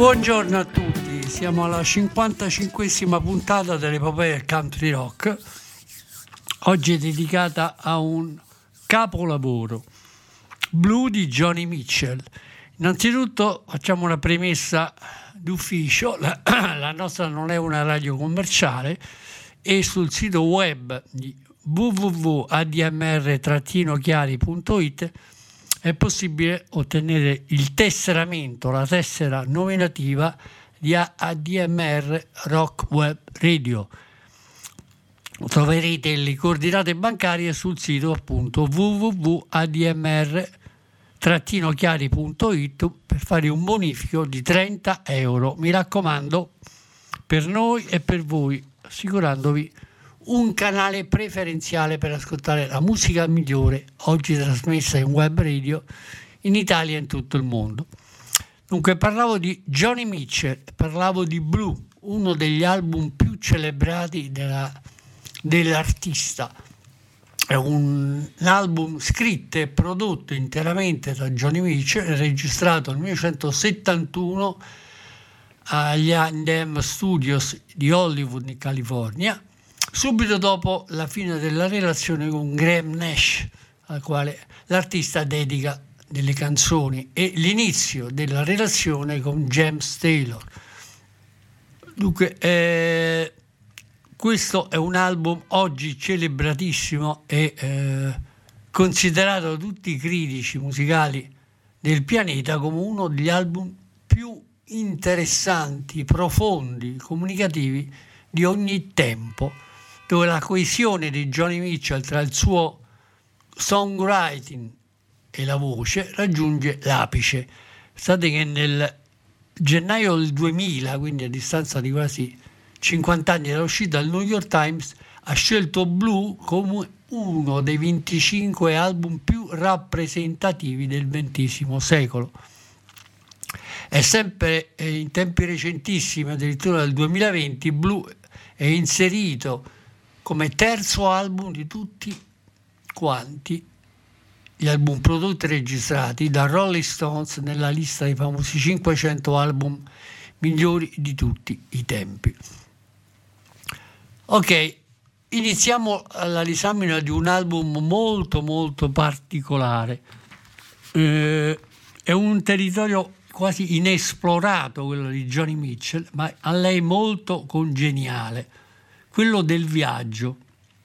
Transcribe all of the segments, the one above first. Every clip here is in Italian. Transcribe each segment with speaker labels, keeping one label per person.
Speaker 1: Buongiorno a tutti, siamo alla 55esima puntata dell'epopea del country rock. Oggi è dedicata a un capolavoro, Blue di Johnny Mitchell. Innanzitutto facciamo una premessa d'ufficio, la, la nostra non è una radio commerciale e sul sito web di www.admr-chiari.it è possibile ottenere il tesseramento, la tessera nominativa di ADMR Rock Web Radio. Troverete le coordinate bancarie sul sito appunto www.admr-chiari.it per fare un bonifico di 30 euro. Mi raccomando, per noi e per voi, assicurandovi un canale preferenziale per ascoltare la musica migliore, oggi trasmessa in web radio in Italia e in tutto il mondo. Dunque parlavo di Johnny Mitchell, parlavo di Blue, uno degli album più celebrati della- dell'artista. È un, un album scritto e prodotto interamente da Johnny Mitchell, registrato nel 1971 agli A&M Studios di Hollywood in California, subito dopo la fine della relazione con Graham Nash, al quale l'artista dedica delle canzoni, e l'inizio della relazione con James Taylor. Dunque, eh, questo è un album oggi celebratissimo e eh, considerato da tutti i critici musicali del pianeta come uno degli album più interessanti, profondi, comunicativi di ogni tempo, dove la coesione di Johnny Mitchell tra il suo songwriting e la voce raggiunge l'apice. Pensate che nel gennaio del 2000, quindi a distanza di quasi 50 anni dall'uscita, il New York Times ha scelto Blue come uno dei 25 album più rappresentativi del XX secolo. È sempre eh, in tempi recentissimi, addirittura nel 2020, Blue è inserito come terzo album di tutti quanti gli album prodotti e registrati da Rolling Stones nella lista dei famosi 500 album migliori di tutti i tempi. Ok, iniziamo la disamina di un album molto molto particolare. Eh, è un territorio quasi inesplorato quello di Johnny Mitchell, ma a lei molto congeniale, quello del viaggio.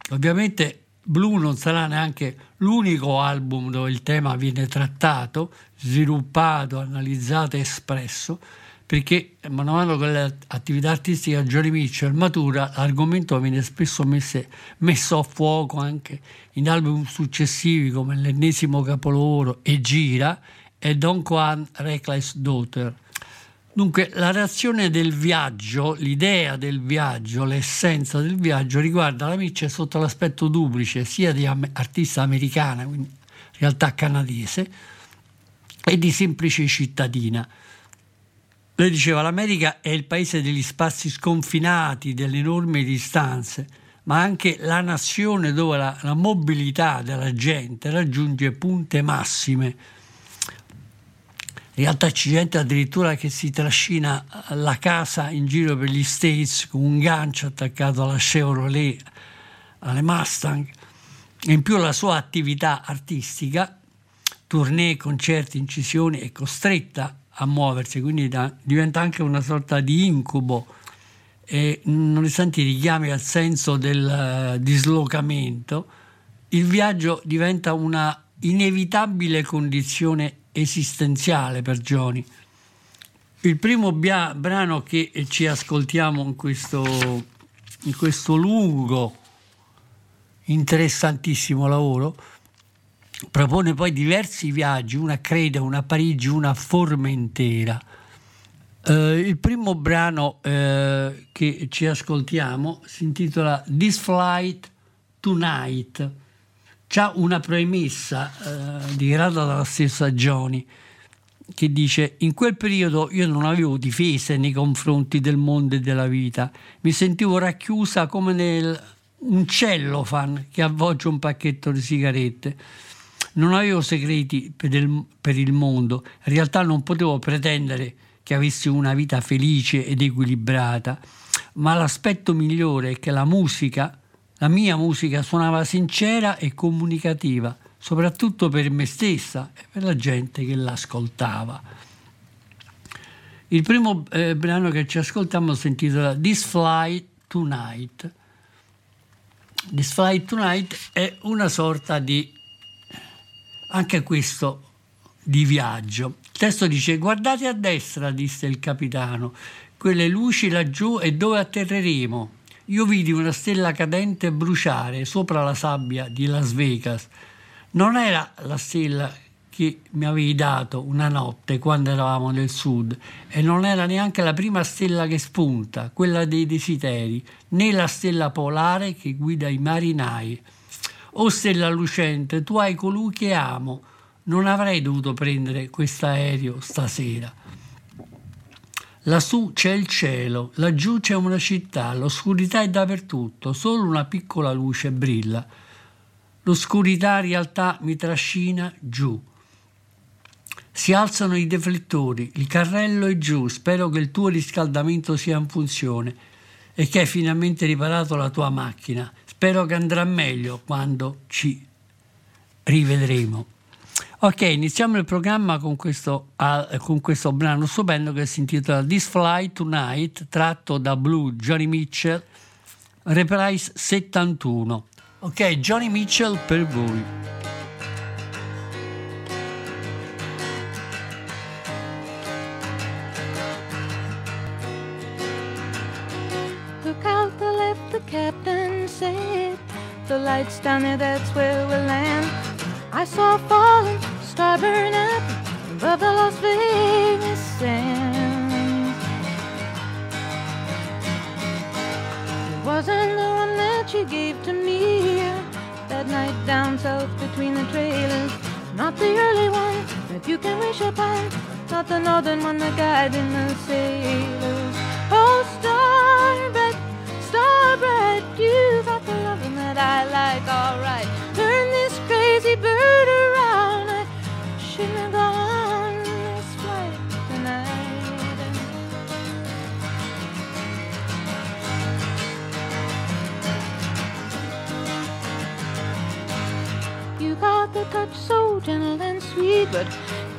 Speaker 1: Ovviamente Blue non sarà neanche l'unico album dove il tema viene trattato, sviluppato, analizzato e espresso, perché man mano che l'attività artistica di Johnny Mitchell matura, l'argomento viene spesso messe- messo a fuoco anche in album successivi come l'ennesimo capolavoro E Gira e Don Juan Reckless Daughter. Dunque, la reazione del viaggio, l'idea del viaggio, l'essenza del viaggio riguarda la Mitchell sotto l'aspetto duplice, sia di am- artista americana, quindi in realtà canadese, e di semplice cittadina. Lei diceva l'America è il paese degli spazi sconfinati, delle enormi distanze, ma anche la nazione dove la, la mobilità della gente raggiunge punte massime. In realtà c'è gente addirittura che si trascina la casa in giro per gli States con un gancio attaccato alla Chevrolet, alle Mustang. In più la sua attività artistica, tournée, concerti, incisioni, è costretta a muoversi, quindi da, diventa anche una sorta di incubo e nonostante i richiami al senso del uh, dislocamento, il viaggio diventa una inevitabile condizione esistenziale per Johnny. Il primo bia- brano che ci ascoltiamo in questo, in questo lungo, interessantissimo lavoro propone poi diversi viaggi, una a Creta, una a Parigi, una a Formentera. Uh, il primo brano uh, che ci ascoltiamo si intitola This Flight Tonight. C'ha una premessa uh, dichiarata dalla stessa Johnny che dice in quel periodo io non avevo difese nei confronti del mondo e della vita, mi sentivo racchiusa come nel un cellofan che avvolge un pacchetto di sigarette. Non avevo segreti per il, per il mondo, in realtà non potevo pretendere che avessi una vita felice ed equilibrata, ma l'aspetto migliore è che la musica, la mia musica suonava sincera e comunicativa, soprattutto per me stessa e per la gente che l'ascoltava. Il primo eh, brano che ci ascoltiamo si intitola This Flight Tonight. This Flight Tonight è una sorta di anche questo di viaggio. Il testo dice guardate a destra, disse il capitano, quelle luci laggiù e dove atterreremo. Io vidi una stella cadente bruciare sopra la sabbia di Las Vegas. Non era la stella che mi avevi dato una notte quando eravamo nel sud e non era neanche la prima stella che spunta, quella dei desideri, né la stella polare che guida i marinai. O stella lucente, tu hai colui che amo. Non avrei dovuto prendere quest'aereo stasera. Lassù c'è il cielo, laggiù c'è una città, l'oscurità è dappertutto, solo una piccola luce brilla. L'oscurità in realtà mi trascina giù. Si alzano i deflettori, il carrello è giù, spero che il tuo riscaldamento sia in funzione e che hai finalmente riparato la tua macchina. Spero che andrà meglio quando ci rivedremo. Ok, iniziamo il programma con questo, uh, con questo brano stupendo che si intitola This Flight Tonight, tratto da Blue Johnny Mitchell, Reprise 71. Ok, Johnny Mitchell per voi.
Speaker 2: That's where we'll land. I saw falling, star burn up above the Las Vegas sands. It wasn't the one that you gave to me that night down south between the trailers. Not the early one that you can wish upon. Not the northern one that guiding the sailors. Oh, starbright, starbright, you've got the loving that I like, alright. Turn this crazy bird around. On this flight tonight. You got the touch so gentle and sweet, but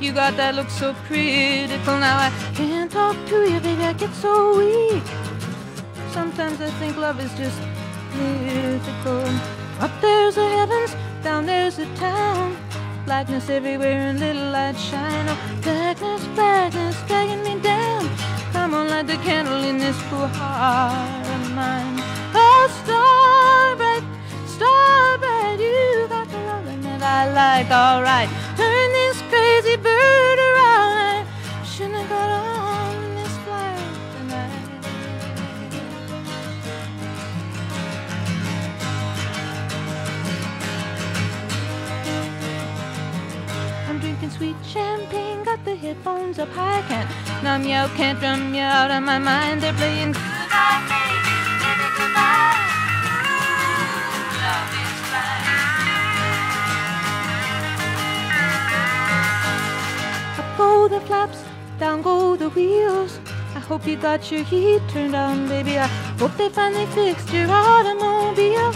Speaker 2: you got that look so critical. Now I can't talk to you, baby, I get so weak. Sometimes I think love is just mythical. Up there's the heavens, down there's the town. Blackness everywhere and little lights shine. Oh, blackness, blackness, dragging me down. Come on, light the candle in this poor heart of mine. Oh, starbright, starbright, you got the loving that I like, alright. Turn this crazy bird around. I shouldn't have got drinking sweet champagne Got the headphones up high. Can't numb you out, can't drum you out of my mind. They're playing goodbye, baby, baby, goodbye. Love is blind. Up go the flaps, down go the wheels. I hope you got your heat turned on, baby. I hope they finally fixed your automobile.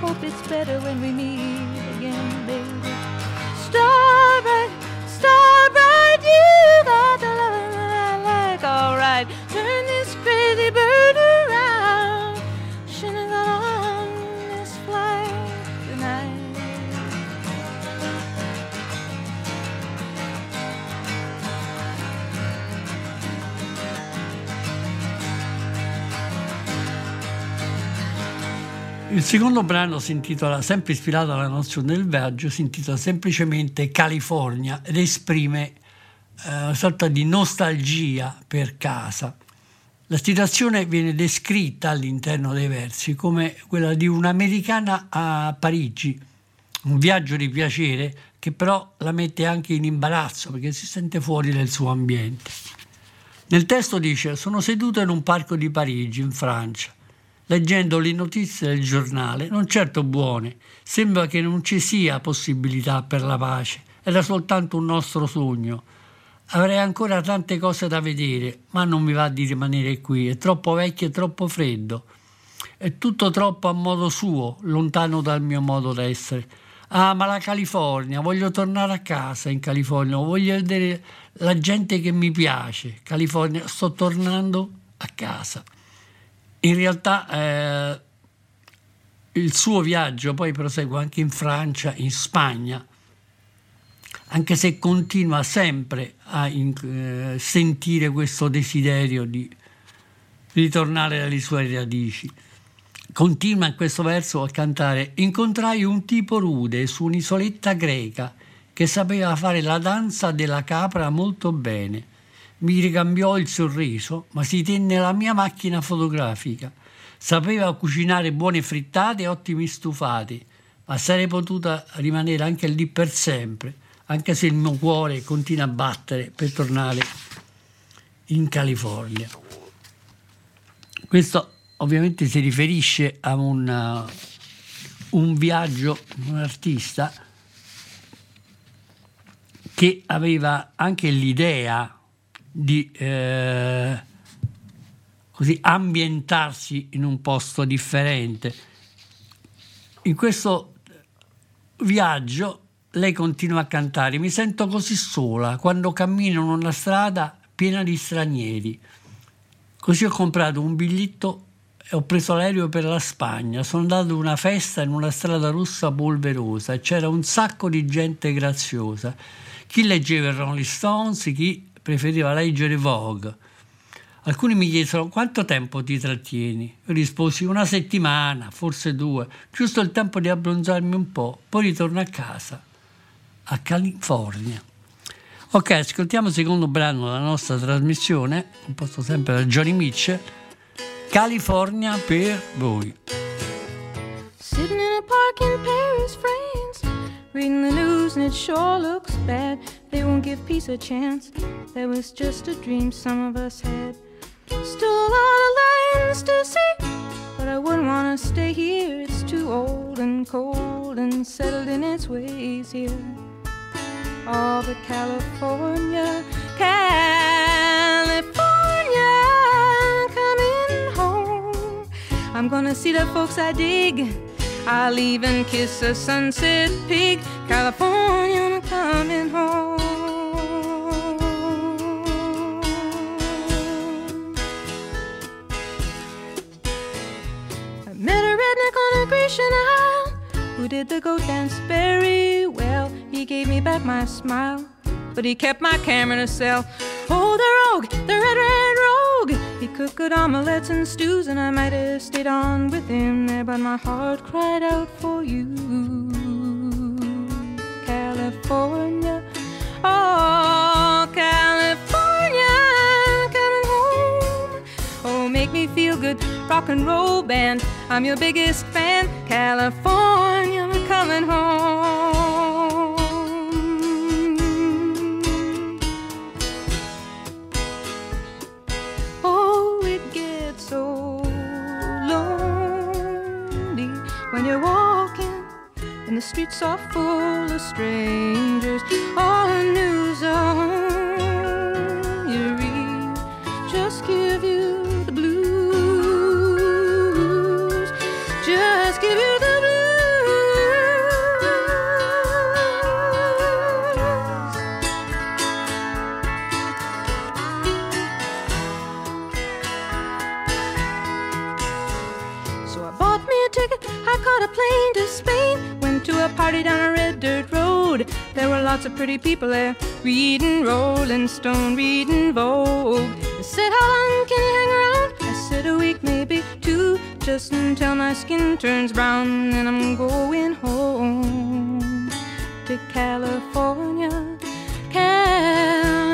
Speaker 2: Hope it's better when we meet. Star bright, star bright, you got the love.
Speaker 1: Il secondo brano si intitola, sempre ispirato alla nozione del viaggio, si intitola semplicemente California ed esprime eh, una sorta di nostalgia per casa. La situazione viene descritta all'interno dei versi come quella di un'americana a Parigi, un viaggio di piacere che però la mette anche in imbarazzo perché si sente fuori dal suo ambiente. Nel testo dice: Sono seduto in un parco di Parigi, in Francia, leggendo le notizie del giornale, non certo buone. Sembra che non ci sia possibilità per la pace. Era soltanto un nostro sogno. Avrei ancora tante cose da vedere, ma non mi va di rimanere qui. È troppo vecchio e troppo freddo. È tutto troppo a modo suo, lontano dal mio modo d'essere. Ah, ma la California, voglio tornare a casa in California, voglio vedere la gente che mi piace. California, sto tornando a casa. In realtà eh, il suo viaggio poi prosegue anche in Francia, in Spagna, anche se continua sempre a in- eh, sentire questo desiderio di ritornare alle sue radici. Continua in questo verso a cantare Incontrai un tipo rude su un'isoletta greca che sapeva fare la danza della capra molto bene. Mi ricambiò il sorriso, ma si tenne la mia macchina fotografica. Sapeva cucinare buone frittate e ottimi stufati, ma sarei potuta rimanere anche lì per sempre, anche se il mio cuore continua a battere per tornare in California. Questo ovviamente si riferisce a un, uh, un viaggio un artista che aveva anche l'idea di eh, così ambientarsi in un posto differente. In questo viaggio lei continua a cantare, mi sento così sola quando cammino in una strada piena di stranieri. Così ho comprato un biglietto e ho preso l'aereo per la Spagna. Sono andato a una festa in una strada rossa polverosa e c'era un sacco di gente graziosa. Chi leggeva i Rolling Stones, chi preferiva leggere Vogue. Alcuni mi chiesero quanto tempo ti trattieni. Io risposi una settimana, forse due, giusto il tempo di abbronzarmi un po', poi ritorno a casa, a California. Ok, ascoltiamo il secondo brano della nostra trasmissione, composto sempre da Johnny Mitchell, California per voi.
Speaker 2: Sitting in a park in Paris, France, reading the news and it sure looks bad. They won't give peace a chance. That was just a dream some of us had. Still a lot of lands to see, but I wouldn't want to stay here. It's too old and cold and settled in its ways here. Oh, but California, California, coming home. I'm gonna see the folks I dig. I'll even kiss a sunset pig. California, I'm coming home. I met a redneck on a Grecian Isle who did the goat dance very well. He gave me back my smile, but he kept my camera in a cell. Cooked good omelets and stews, and I might have stayed on with him there, but my heart cried out for you. California, oh, California, coming home. Oh, make me feel good, rock and roll band. I'm your biggest fan, California, coming home. Streets are full of strangers. All the party down a red dirt road. There were lots of pretty people there, reading Rolling Stone, reading Vogue. They said, How long can you hang around? I said, A week, maybe two, just until my skin turns brown. Then I'm going home to California. California,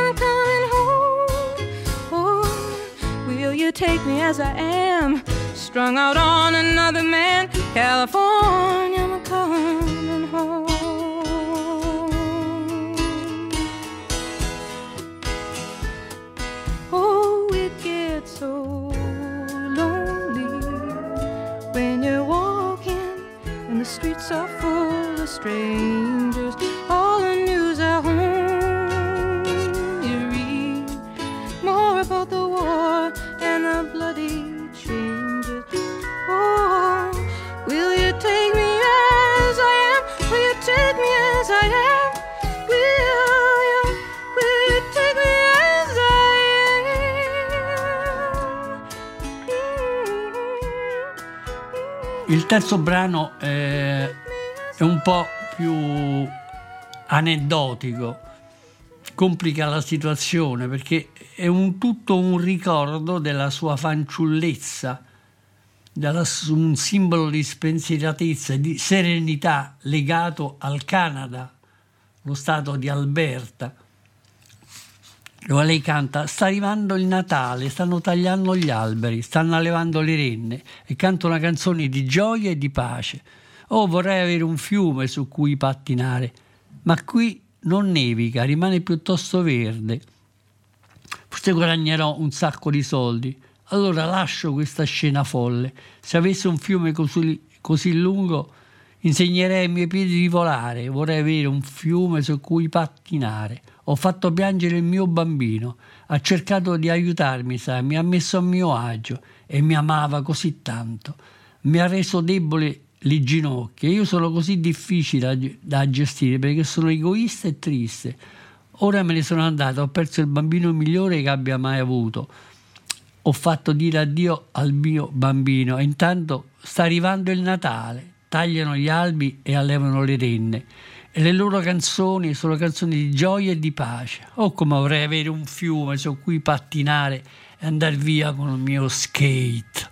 Speaker 2: I'm coming home. Oh, will you take me as I am? Strung out on another man. California, I'm coming home. Oh, it gets so lonely when you're walking and the streets are full of strangers.
Speaker 1: Il terzo brano eh, è un po' più aneddotico, complica la situazione perché è un, tutto un ricordo della sua fanciullezza, della- un simbolo di spensieratezza e di serenità legato al Canada, lo stato di Alberta dove lei canta sta arrivando il Natale, stanno tagliando gli alberi, stanno allevando le renne e canta una canzone di gioia e di pace. Oh, vorrei avere un fiume su cui pattinare, ma qui non nevica, rimane piuttosto verde. Forse guadagnerò un sacco di soldi. Allora lascio questa scena folle. Se avessi un fiume così, così lungo, insegnerei ai miei piedi di volare. Vorrei avere un fiume su cui pattinare. Ho fatto piangere il mio bambino. Ha cercato di aiutarmi, sa, mi ha messo a mio agio e mi amava così tanto. Mi ha reso debole le ginocchia. Io sono così difficile da, da gestire perché sono egoista e triste. Ora me ne sono andato, ho perso il bambino migliore che abbia mai avuto. Ho fatto dire addio al mio bambino intanto sta arrivando il Natale. Tagliano gli albi e allevano le renne. E le loro canzoni sono canzoni di gioia e di pace. Oh, come vorrei avere un fiume su cui pattinare e andare via con il mio skate.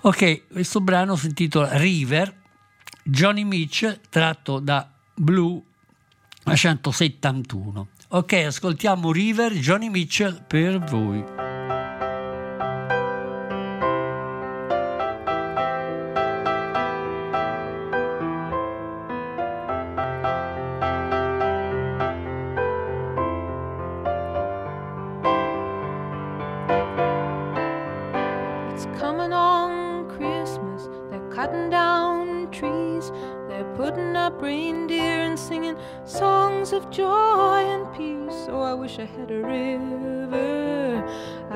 Speaker 1: Ok, questo brano si intitola River, Johnny Mitchell, tratto da Blue 171. Ok, ascoltiamo River, Johnny Mitchell per voi.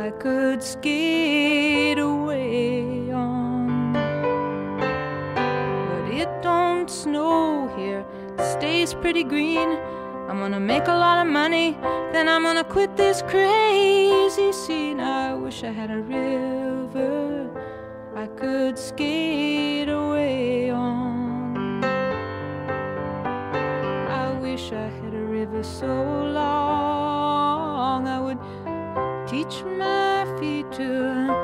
Speaker 2: I could skate away on. But it don't snow here, it stays pretty green. I'm gonna make a lot of money, then I'm gonna quit this crazy scene. I wish I had a river I could skate away on. I wish I had a river so long teach my feet to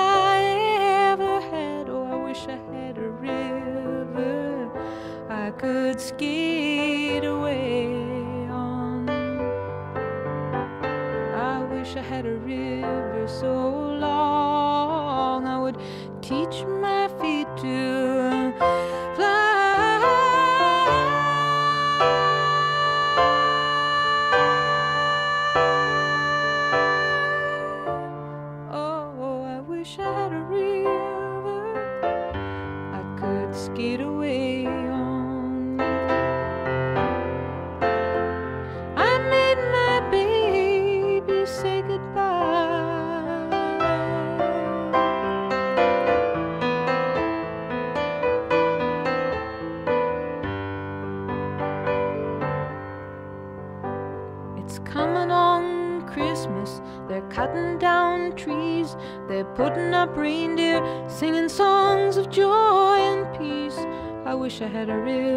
Speaker 2: could skate away on. I wish I had a river so long I would teach my had a river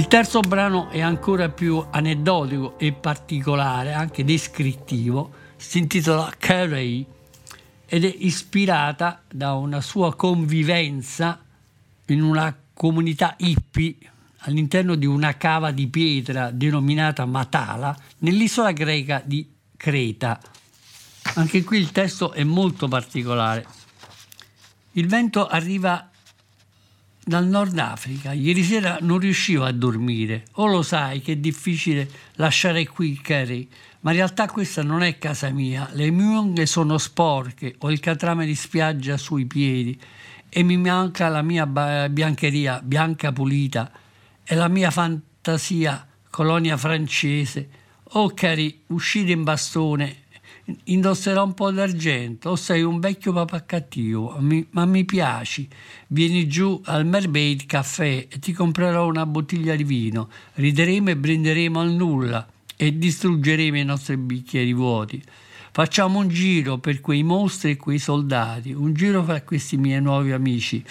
Speaker 1: Il terzo brano è ancora più aneddotico e particolare, anche descrittivo, si intitola Carey ed è ispirata da una sua convivenza in una comunità hippie all'interno di una cava di pietra denominata Matala nell'isola greca di Creta. Anche qui il testo è molto particolare. Il vento arriva dal Nord Africa. Ieri sera non riuscivo a dormire. O lo sai che è difficile lasciare qui Kerry, ma in realtà questa non è casa mia. Le mie unghie sono sporche, ho il catrame di spiaggia sui piedi e mi manca la mia biancheria bianca pulita e la mia fantasia colonia francese. Oh Kerry, uscire in bastone indosserò un po' d'argento, sei un vecchio papà cattivo, mi- ma mi piaci. Vieni giù al Mermaid Caffè e ti comprerò una bottiglia di vino. Rideremo e brinderemo al nulla e distruggeremo i nostri bicchieri vuoti. Facciamo un giro per quei mostri e quei soldati, un giro fra questi miei nuovi amici.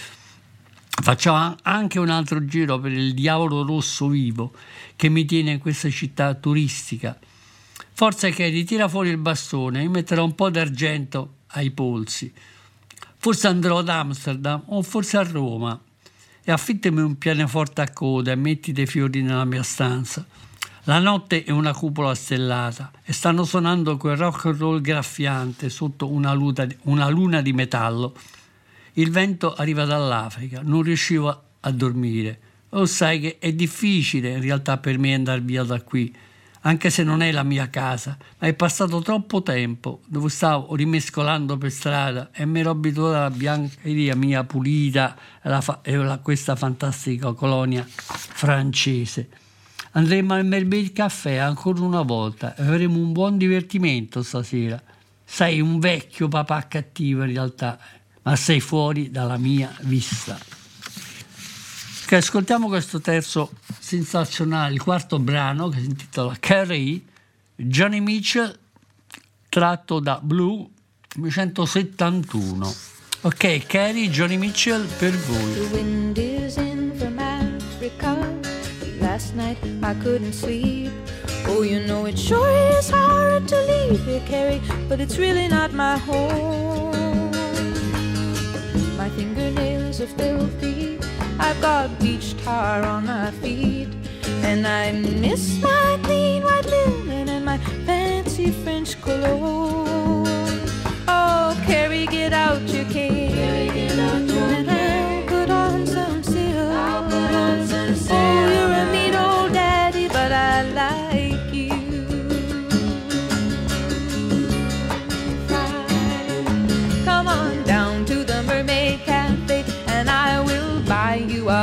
Speaker 1: Facciamo anche un altro giro per il diavolo rosso vivo che mi tiene in questa città turistica. Forza che ritira fuori il bastone, mi metterò un po' d'argento ai polsi. Forse andrò ad Amsterdam o forse a Roma e affittami un pianoforte a coda e metti dei fiori nella mia stanza. La notte è una cupola stellata e stanno suonando quel rock and roll graffiante sotto una, luta- una luna di metallo. Il vento arriva dall'Africa, non riuscivo a dormire. Oh, sai che è difficile in realtà per me andare via da qui, anche se non è la mia casa, ma è passato troppo tempo dove stavo rimescolando per strada e mi ero abituato alla biancheria mia pulita e fa- a questa fantastica colonia francese. Andremo al Mermaid Caffè ancora una volta e avremo un buon divertimento stasera. Sei un vecchio papà cattivo in realtà, ma sei fuori dalla mia vista. Ascoltiamo questo terzo sensazionale, il quarto brano che si intitola Carrie, Johnny Mitchell, tratto da Blue 1971. Ok, Carrie, Johnny Mitchell per voi.
Speaker 2: The wind is in from Africa. Last night I couldn't sleep. Oh, you know it sure is hard to leave here, Carrie, but it's really not my home. My fingernails are filthy. I've got beach tar on my feet. And I miss my clean white linen and my fancy French cologne. Oh, Carrie, get out your cane. And I'll put on some silk. Oh, you're a mean old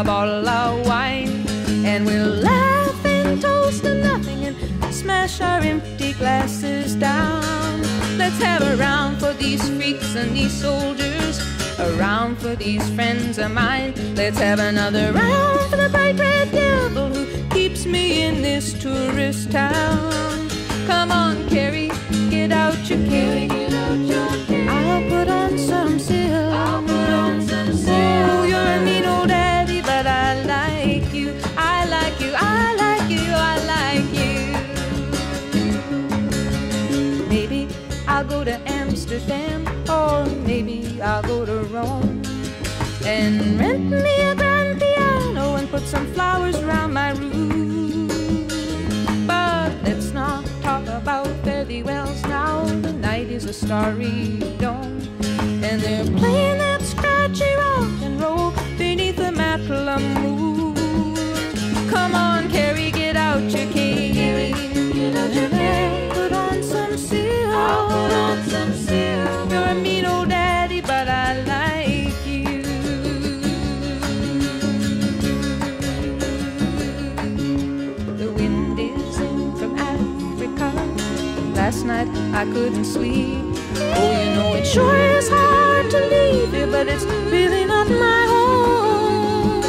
Speaker 2: a bottle of wine. And we'll laugh and toast to nothing and smash our empty glasses down. Let's have a round for these freaks and these soldiers, a round for these friends of mine. Let's have another round for the bright red devil who keeps me in this tourist town. Come on, Carrie, get out your cane. I'll put on some Amsterdam, or maybe I'll go to Rome and rent me a grand piano and put some flowers around my room. But let's not talk about thee wells now. The night is a starry dome, and they're playing that scratchy rock and roll beneath the Macklemore moon. Come on, Carrie, get out your cane. Silk. You're a mean old daddy, but I like you. The wind is in from Africa. Last night I couldn't sleep. Oh, you know it sure is hard to leave you, but it's really not my home.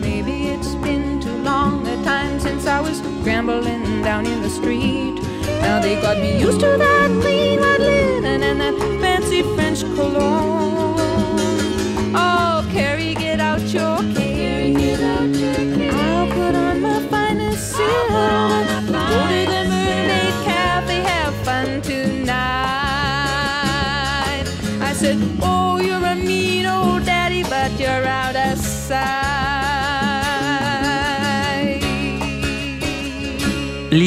Speaker 2: Maybe it's been too long a time since I was scrambling down in the street. Now they got me used to that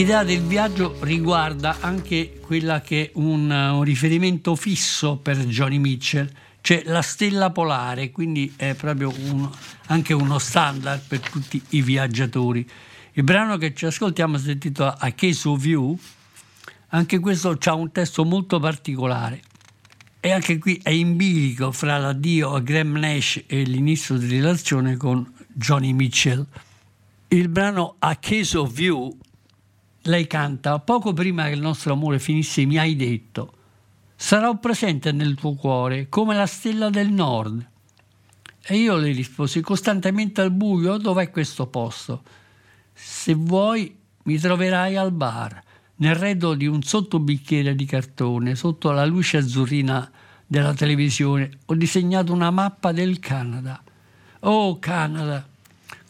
Speaker 1: L'idea del viaggio riguarda anche quella che è un, un riferimento fisso per Johnny Mitchell, cioè la stella polare, quindi è proprio un- anche uno standard per tutti i viaggiatori. Il brano che ci ascoltiamo si intitola A Case of You, anche questo ha un testo molto particolare e anche qui è in bilico fra l'addio a Graham Nash e l'inizio di relazione con Johnny Mitchell. Il brano A Case of You lei canta poco prima che il nostro amore finisse mi hai detto sarò presente nel tuo cuore come la stella del nord e io le risposi costantemente al buio dov'è questo posto? Se vuoi mi troverai al bar nel reddo di un sottobicchiere di cartone sotto la luce azzurrina della televisione. Ho disegnato una mappa del Canada oh Canada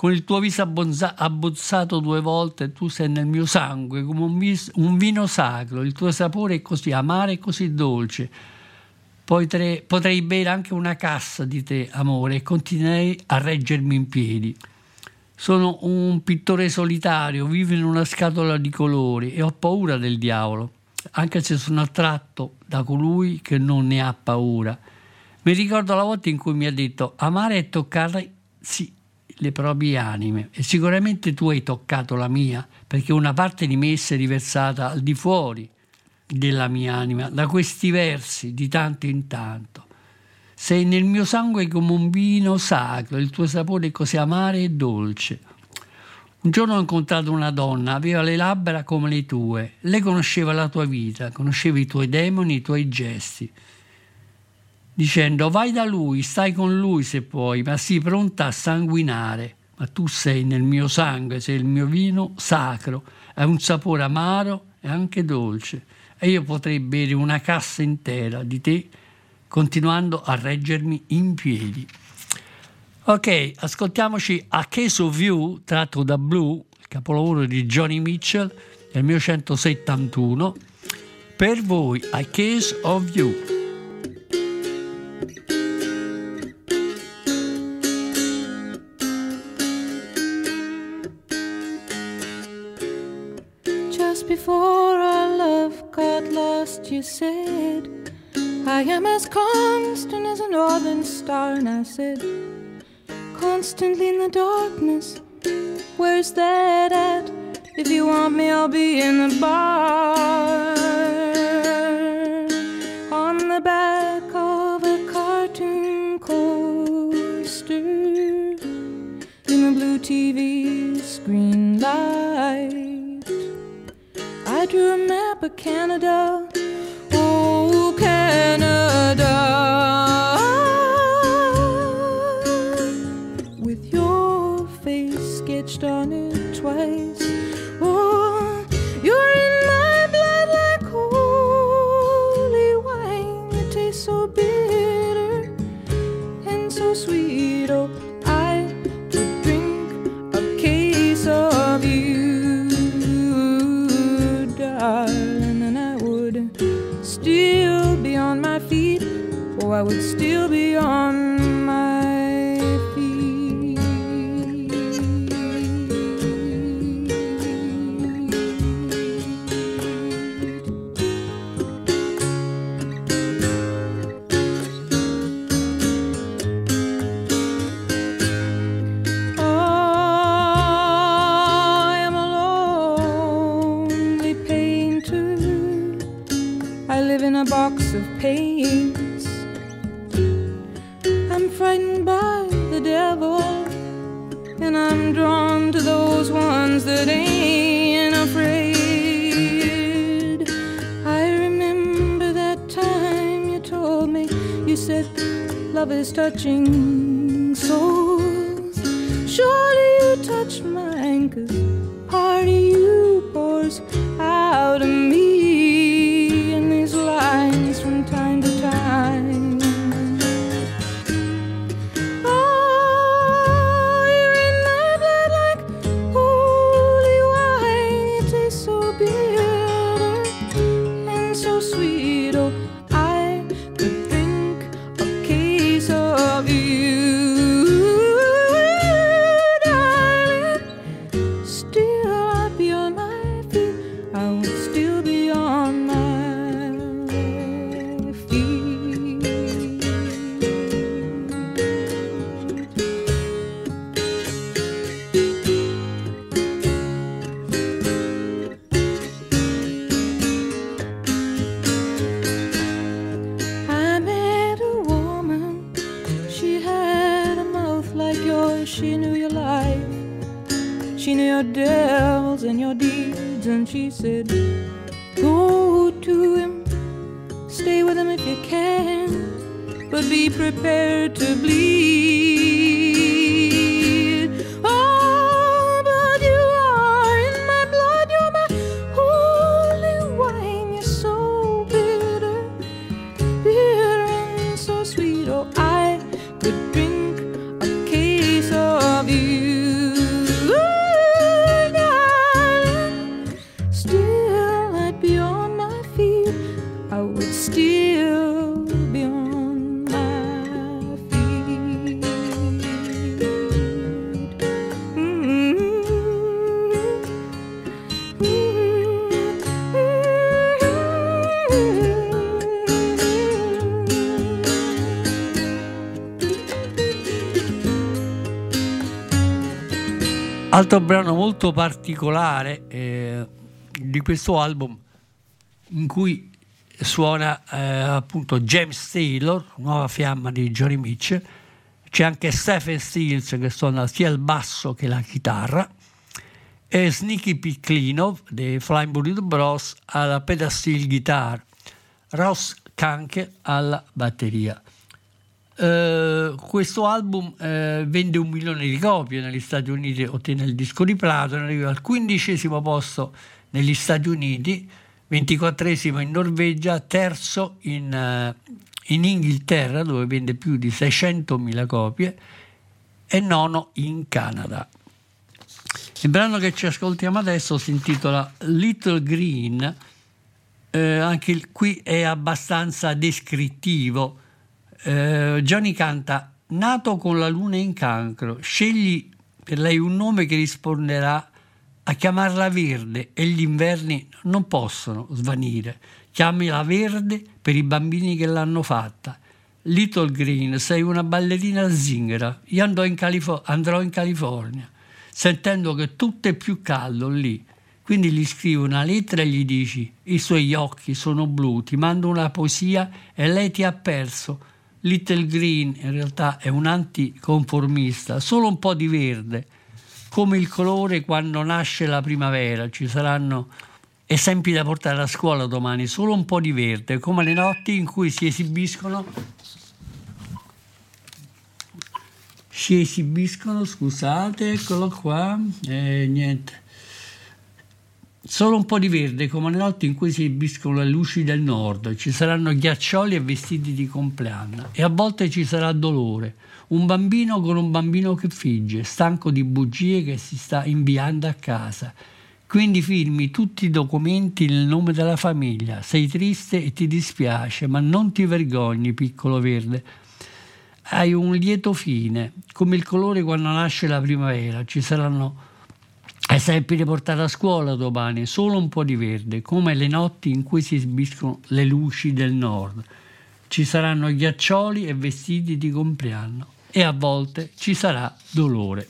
Speaker 1: con il tuo viso abbozzato due volte, tu sei nel mio sangue come un, vis- un vino sacro, il tuo sapore è così amaro e così dolce. Potrei, potrei bere anche una cassa di te, amore, e continuerei a reggermi in piedi. Sono un pittore solitario, vivo in una scatola di colori e ho paura del diavolo, anche se sono attratto da colui che non ne ha paura. Mi ricordo la volta in cui mi ha detto amare è toccare sì, le proprie anime e sicuramente tu hai toccato la mia perché una parte di me si è riversata al di fuori della mia anima da questi versi di tanto in tanto. Sei nel mio sangue come un vino sacro, il tuo sapore è così amaro e dolce. Un giorno ho incontrato una donna, aveva le labbra come le tue, lei conosceva la tua vita, conosceva i tuoi demoni, i tuoi gesti dicendo vai da lui, stai con lui se puoi, ma sii pronta a sanguinare. Ma tu sei nel mio sangue, sei il mio vino sacro, hai un sapore amaro e anche dolce. E io potrei bere una cassa intera di te, continuando a reggermi in piedi. Ok, ascoltiamoci A Case of You, tratto da Blue, il capolavoro di Johnny Mitchell, del 1971. Per voi, A Case of You.
Speaker 2: Lost, you said, I am as constant as a northern star. And I said, Constantly in the darkness, where's that at? If you want me, I'll be in the bar. On the back of a cartoon coaster in the blue TV screen light. I drew a map of Canada. I would still be on love is touching souls. Surely you touch mine, cause part of you pours out of me she said, Go to him. Stay with him if you can. But be prepared to bleed.
Speaker 1: Altro brano molto particolare eh, di questo album in cui suona eh, appunto James Taylor, nuova fiamma di Johnny Mitchell, c'è anche Stephen Stills che suona sia il basso che la chitarra. E Sneaky Piclinov dei Flying Burrito Bros alla pedal steel guitar, Ross Kanke alla batteria. Eh, questo album eh, vende un milione di copie negli Stati Uniti, ottenne il disco di platino, arriva al quindicesimo posto negli Stati Uniti, 24esimo in Norvegia, terzo in, eh, in Inghilterra dove vende più di 600.000 copie e nono in Canada. Il brano che ci ascoltiamo adesso si intitola Little Green, eh, anche il- qui è abbastanza descrittivo. Eh, Johnny canta Nato con la luna in cancro, scegli per lei un nome che risponderà a chiamarla verde e gli inverni non possono svanire. Chiamila verde per i bambini che l'hanno fatta. Little Green, sei una ballerina zingara. Io in, Califo- andrò in California, sentendo che tutto è più caldo lì. Quindi gli scrivi una lettera e gli dici: I suoi occhi sono blu, ti mando una poesia e lei ti ha perso. Little Green in realtà è un anticonformista, solo un po' di verde, come il colore quando nasce la primavera. Ci saranno esempi da portare a scuola domani, solo un po' di verde, come le notti in cui si esibiscono si esibiscono, scusate, eccolo qua, eh, niente. Solo un po' di verde, come le notti in cui si esibiscono le luci del nord, ci saranno ghiaccioli e vestiti di compleanno e a volte ci sarà dolore. Un bambino con un bambino che figge, stanco di bugie che si sta inviando a casa. Quindi firmi tutti i documenti nel nome della famiglia. Sei triste e ti dispiace, ma non ti vergogni, piccolo verde. Hai un lieto fine, come il colore quando nasce la primavera. Ci saranno esempi da portare a scuola domani, solo un po' di verde, come le notti in cui si esibiscono le luci del nord. Ci saranno ghiaccioli e vestiti di compleanno e a volte ci sarà dolore.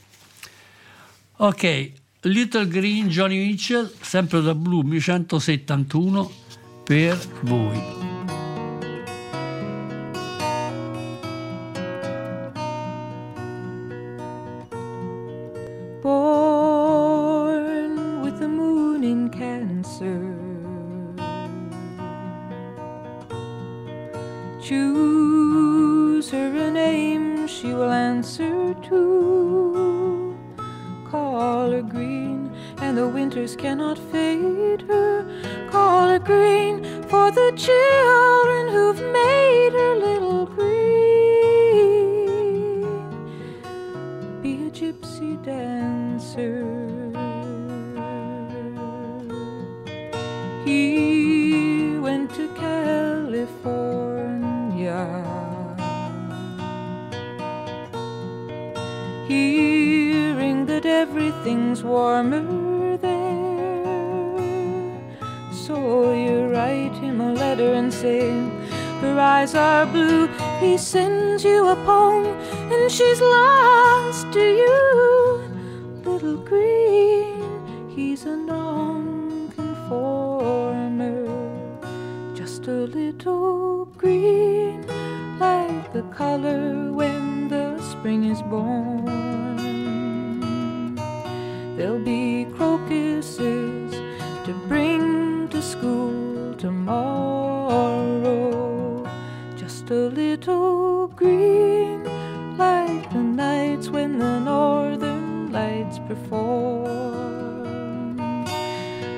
Speaker 1: Ok, Little Green Johnny Mitchell, sempre da Blue 1171 per voi.
Speaker 2: Choose her a name she will answer to. Call her green, and the winters cannot fade her. Call her green for the children warmer there. So you write him a letter and say, Her eyes are blue. He sends you a poem, and she's lost to you. Little green, he's a non-conformer, just a little green, like the color when the spring is born. There'll be crocuses to bring to school tomorrow. Just a little green, like the nights when the northern lights perform.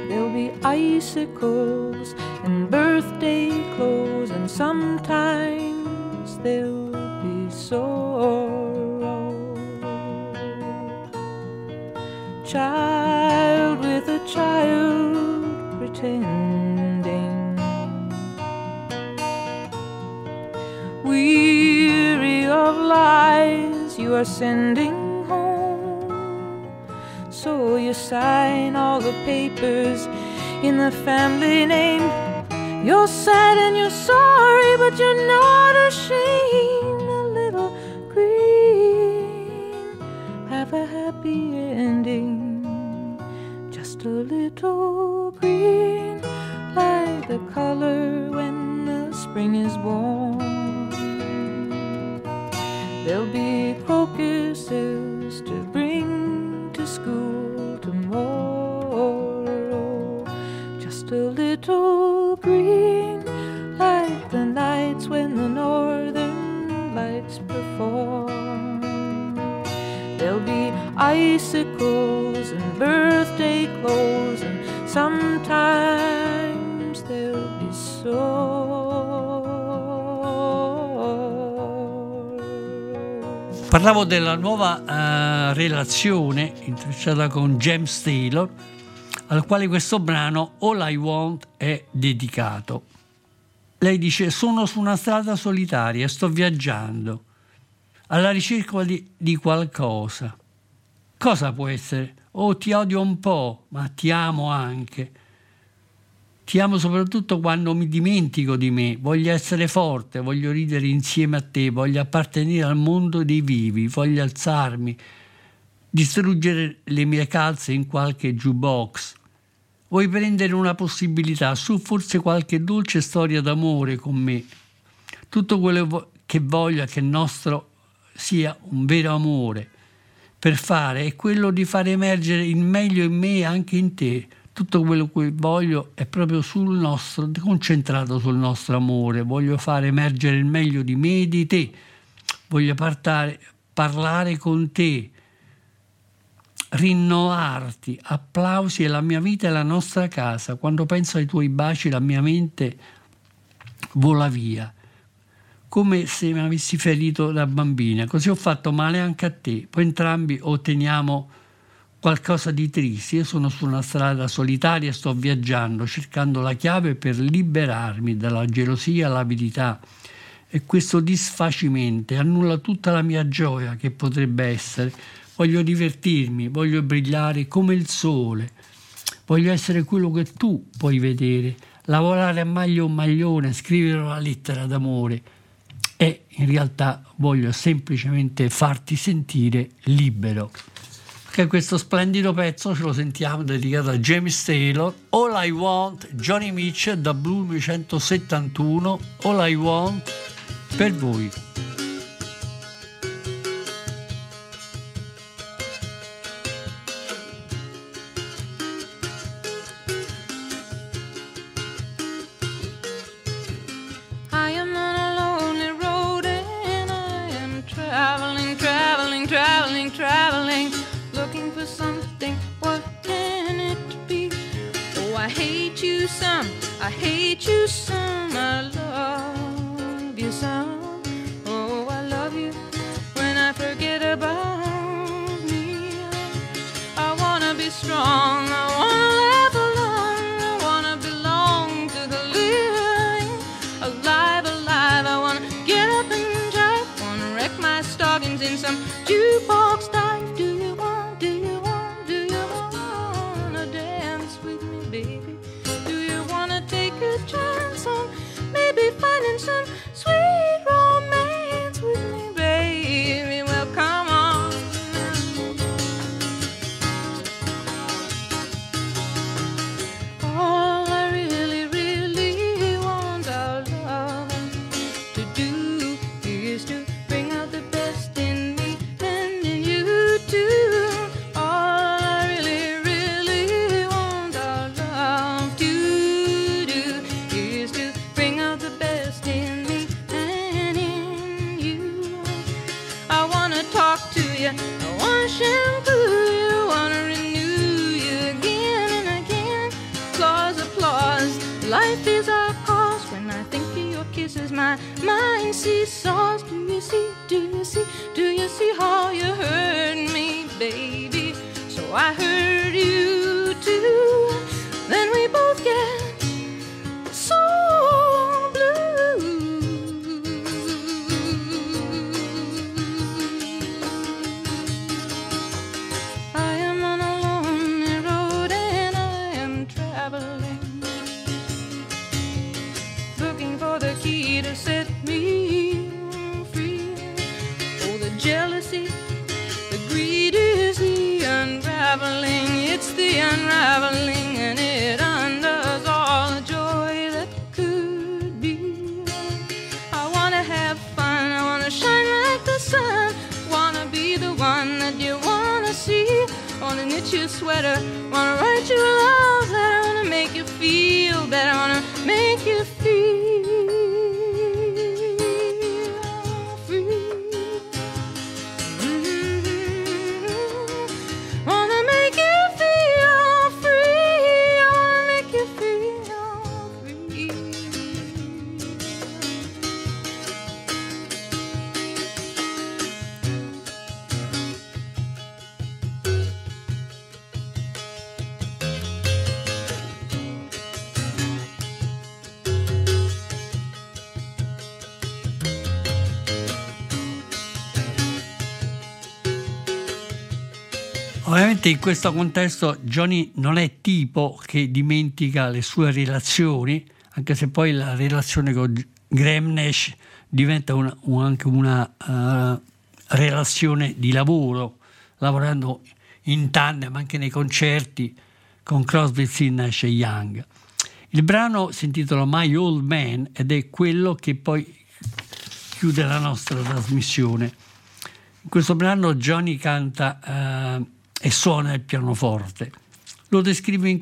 Speaker 2: There'll be icicles and birthday clothes, and sometimes there'll be sorrow child with a child pretending. Weary of lies you are sending home. So you sign all the papers in the family name. You're sad and you're sorry, but you're not ashamed. A little green, have a happy ending. A little green, like the color when the spring is born. There'll be crocuses to bring to school tomorrow. Just a little green, like the nights when the northern lights perform. There'll be icicles and birthday clothes, and sometimes there'll be sorrow.
Speaker 1: Parlavo della nuova eh, relazione intrecciata con James Taylor, al quale questo brano All I Want è dedicato. Lei dice: Sono su una strada solitaria, sto viaggiando, alla ricerca di, di qualcosa. Cosa può essere? Oh, ti odio un po', ma ti amo anche. Ti amo soprattutto quando mi dimentico di me, voglio essere forte, voglio ridere insieme a te, voglio appartenere al mondo dei vivi, voglio alzarmi, distruggere le mie calze in qualche jukebox. Vuoi prendere una possibilità, su forse qualche dolce storia d'amore con me. Tutto quello che voglio è che il nostro sia un vero amore per fare è quello di far emergere il meglio in me e anche in te. Tutto quello che voglio è proprio sul nostro, concentrato sul nostro amore. Voglio far emergere il meglio di me e di te. Voglio partare, parlare con te, rinnovarti. Applausi è la mia vita e la nostra casa. Quando penso ai tuoi baci la mia mente vola via come se mi avessi ferito da bambina. Così ho fatto male anche a te. Poi entrambi otteniamo qualcosa di triste. Io sono su una strada solitaria sto viaggiando, cercando la chiave per liberarmi dalla gelosia, l'avidità e questo disfacimento annulla tutta la mia gioia che potrebbe essere. Voglio divertirmi, voglio brillare come il sole, voglio essere quello che tu puoi vedere, lavorare a maglia un maglione, scrivere una lettera d'amore in realtà voglio semplicemente farti sentire libero. Che questo splendido pezzo ce lo sentiamo dedicato a James Taylor, All I Want, Johnny Mitchell da Blue 171, All I Want per voi.
Speaker 2: I wanna shampoo you, wanna renew you again and again. Applause, applause, life is our cause. When I think of your kisses, my mind seesaws. Do you see, do you see, do you see how you hurt me, baby? So I hurt you too. Then we both get
Speaker 1: Ovviamente in questo contesto Johnny non è tipo che dimentica le sue relazioni, anche se poi la relazione con Graham Nash diventa una- un- anche una eh, relazione di lavoro, lavorando in tandem anche nei concerti con Crosby, Stills, Nash e Young. Il brano si intitola My Old Man ed è quello che poi chiude la nostra trasmissione. In questo brano Johnny canta eh, e suona il pianoforte. Lo descrive in,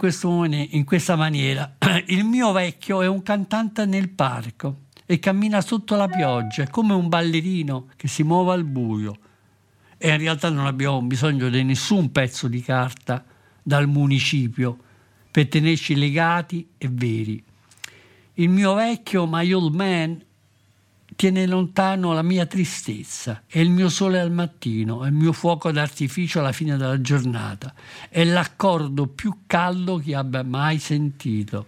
Speaker 1: in questa maniera. Il mio vecchio è un cantante nel parco e cammina sotto la pioggia, come un ballerino che si muove al buio. E in realtà non abbiamo bisogno di nessun pezzo di carta dal municipio per tenerci legati e veri. Il mio vecchio My Old Man tiene lontano la mia tristezza, è il mio sole al mattino, è il mio fuoco d'artificio alla fine della giornata, è l'accordo più caldo che abbia mai sentito.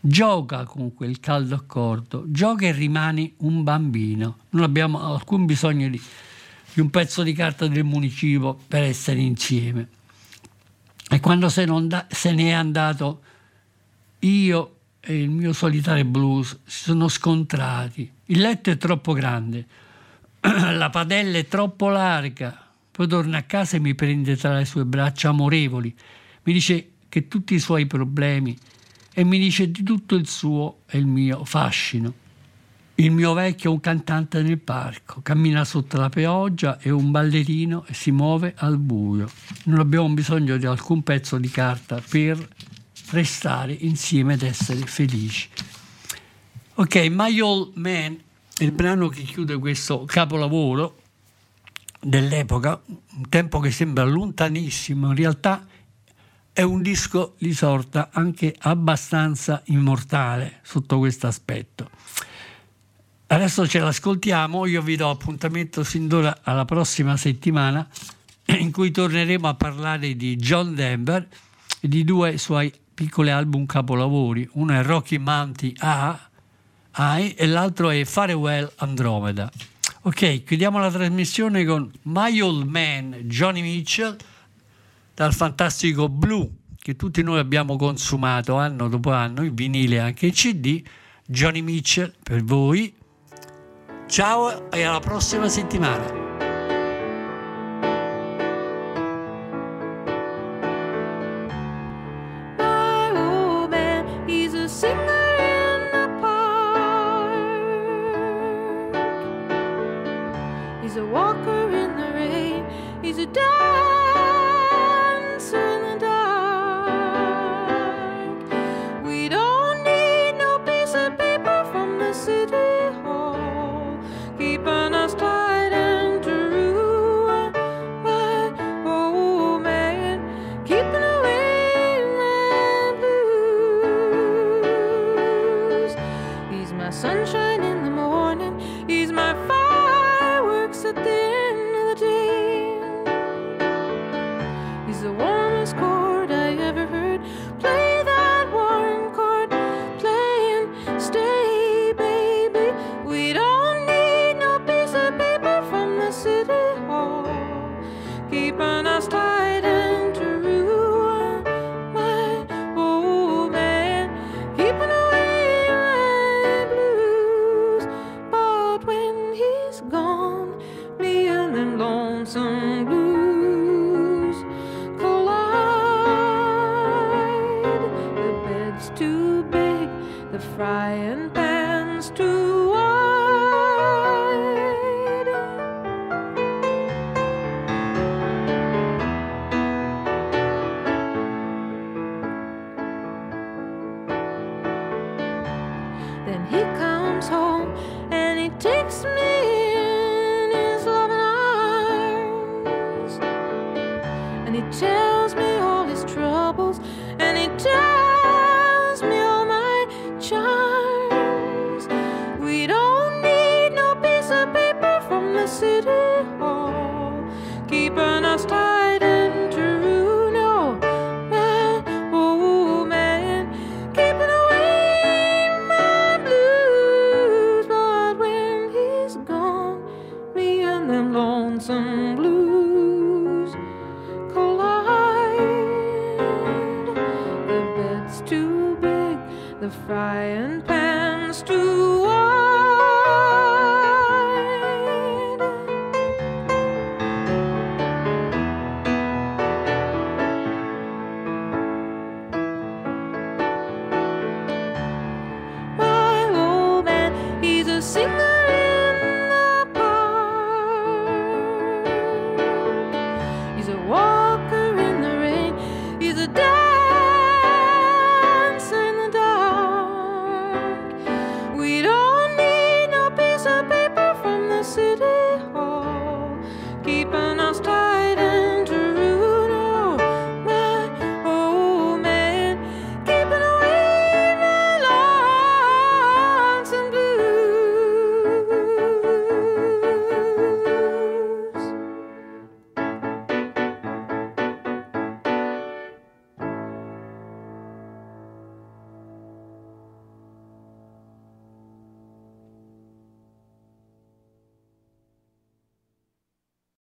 Speaker 1: Gioca con quel caldo accordo, gioca e rimani un bambino. Non abbiamo alcun bisogno di, di un pezzo di carta del municipio per essere insieme. E quando se, da- se ne è andato, io e il mio solitario blues si sono scontrati. Il letto è troppo grande, la padella è troppo larga. Poi torna a casa e mi prende tra le sue braccia amorevoli. Mi dice che tutti i suoi problemi e mi dice di tutto il suo e il mio fascino. Il mio vecchio è un cantante nel parco, cammina sotto la pioggia, è un ballerino e si muove al buio. Non abbiamo bisogno di alcun pezzo di carta per restare insieme ed essere felici. Ok, My Old Man è il brano che chiude questo capolavoro dell'epoca, un tempo che sembra lontanissimo, in realtà è un disco di sorta anche abbastanza immortale sotto questo aspetto. Adesso ce l'ascoltiamo, io vi do appuntamento sin d'ora alla prossima settimana in cui torneremo a parlare di John Denver e di due suoi piccoli album capolavori. Uno è Rocky Mountain A, I, e l'altro è Farewell Andromeda. Ok, chiudiamo la trasmissione con My Old Man Johnny Mitchell dal fantastico Blue che tutti noi abbiamo consumato anno dopo anno, in vinile e anche in CD. Johnny Mitchell per voi. Ciao e alla prossima settimana.